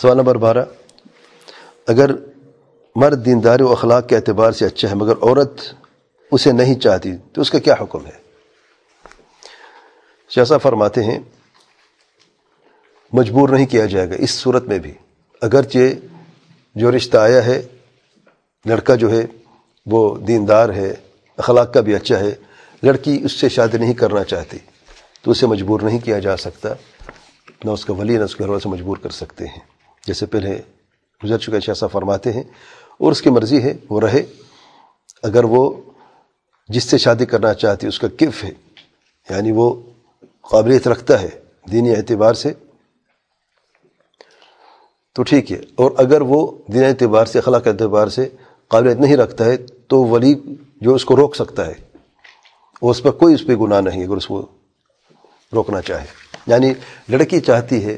سوال نمبر بارہ۔ اگر مرد دینداری و اخلاق کے اعتبار سے اچھا ہے مگر عورت اسے نہیں چاہتی، تو اس کا کیا حکم ہے؟ شاہ فرماتے ہیں، مجبور نہیں کیا جائے گا اس صورت میں بھی۔ اگرچہ جو رشتہ آیا ہے، لڑکا جو ہے، وہ دیندار ہے، اخلاق کا بھی اچھا ہے، لڑکی اس سے شادی نہیں کرنا چاہتی، تو اسے مجبور نہیں کیا جا سکتا، نہ اس کا ولی، نہ اس کے گھر والے سے مجبور کر سکتے ہیں۔ جیسے پہلے گزر چکے شاہ صاحب فرماتے ہیں، اور اس کی مرضی ہے، وہ رہے۔ اگر وہ جس سے شادی کرنا چاہتی اس کا کف ہے یعنی وہ قابلیت رکھتا ہے دینی اعتبار سے، تو ٹھیک ہے۔ اور اگر وہ دینی اعتبار سے، اخلاق اعتبار سے قابلیت نہیں رکھتا ہے، تو ولی جو اس کو روک سکتا ہے وہ اس پر کوئی اس پہ گناہ نہیں اگر اس کو روکنا چاہے۔ یعنی لڑکی چاہتی ہے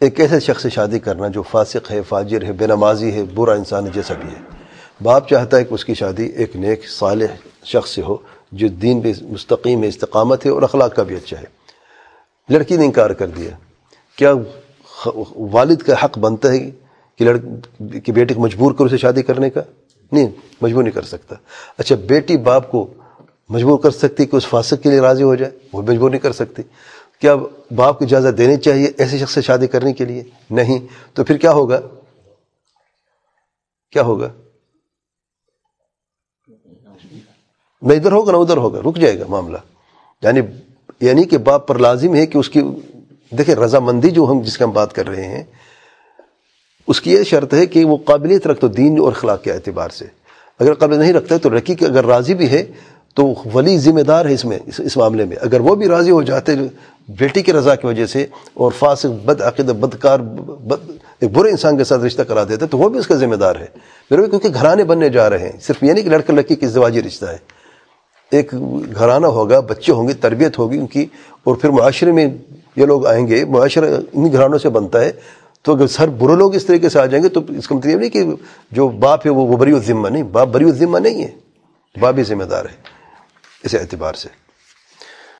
ایک ایسے شخص سے شادی کرنا جو فاسق ہے، فاجر ہے، بے نمازی ہے، برا انسان ہے، جیسا بھی ہے۔ باپ چاہتا ہے کہ اس کی شادی ایک نیک، صالح شخص سے ہو، جو دین بھی مستقیم ہے، استقامت ہے اور اخلاق کا بھی اچھا ہے۔ لڑکی نے انکار کر دیا۔ کیا والد کا حق بنتا ہے کہ لڑکی کہ بیٹے کو مجبور کرو اسے شادی کرنے کا؟ نہیں، مجبور نہیں کر سکتا۔ اچھا بیٹی باپ کو مجبور کر سکتی کہ اس فاسق کے لیے راضی ہو جائے؟ وہ مجبور نہیں کر سکتی۔ کیا باپ کو اجازت دینی چاہیے ایسے شخص سے شادی کرنے کے لیے؟ نہیں. تو پھر کیا ہوگا؟ کیا ہوگا؟ نہ ادھر ہوگا نہ ادھر ہوگا، رک جائے گا معاملہ۔ یعنی یعنی کہ باپ پر لازم ہے کہ اس کی دیکھیں، رضامندی جو ہم جس کی ہم بات کر رہے ہیں، اس کی یہ شرط ہے کہ وہ قابلیت رکھ تو دین اور اخلاق کے اعتبار سے۔ اگر قابل نہیں رکھتا ہے تو رکی کے اگر راضی بھی ہے، تو ولی ذمہ دار ہے اس میں اس معاملے میں۔ اگر وہ بھی راضی ہو جاتے بیٹی کی رضا کی وجہ سے اور فاسق، بد عقید بدکار، بد، ایک برے انسان کے ساتھ رشتہ کرا دیتے تو وہ بھی اس کا ذمہ دار ہے۔ میرے کیونکہ گھرانے بننے جا رہے ہیں، صرف یہ نہیں کہ لڑکا لڑکی کی ازدواجی رشتہ ہے۔ ایک گھرانہ ہوگا، بچے ہوں گے، تربیت ہوگی ان کی، اور پھر معاشرے میں یہ لوگ آئیں گے، معاشرہ ان گھرانوں سے بنتا ہے۔ تو اگر سر برے لوگ اس طریقے سے آ جائیں گے، تو اس کا مطلب یہ نہیں کہ جو باپ ہے وہ بری ذمہ نہیں، باپ بری ذمہ نہیں ہے، باپ بھی ذمہ دار ہے، اس اعتبار سے۔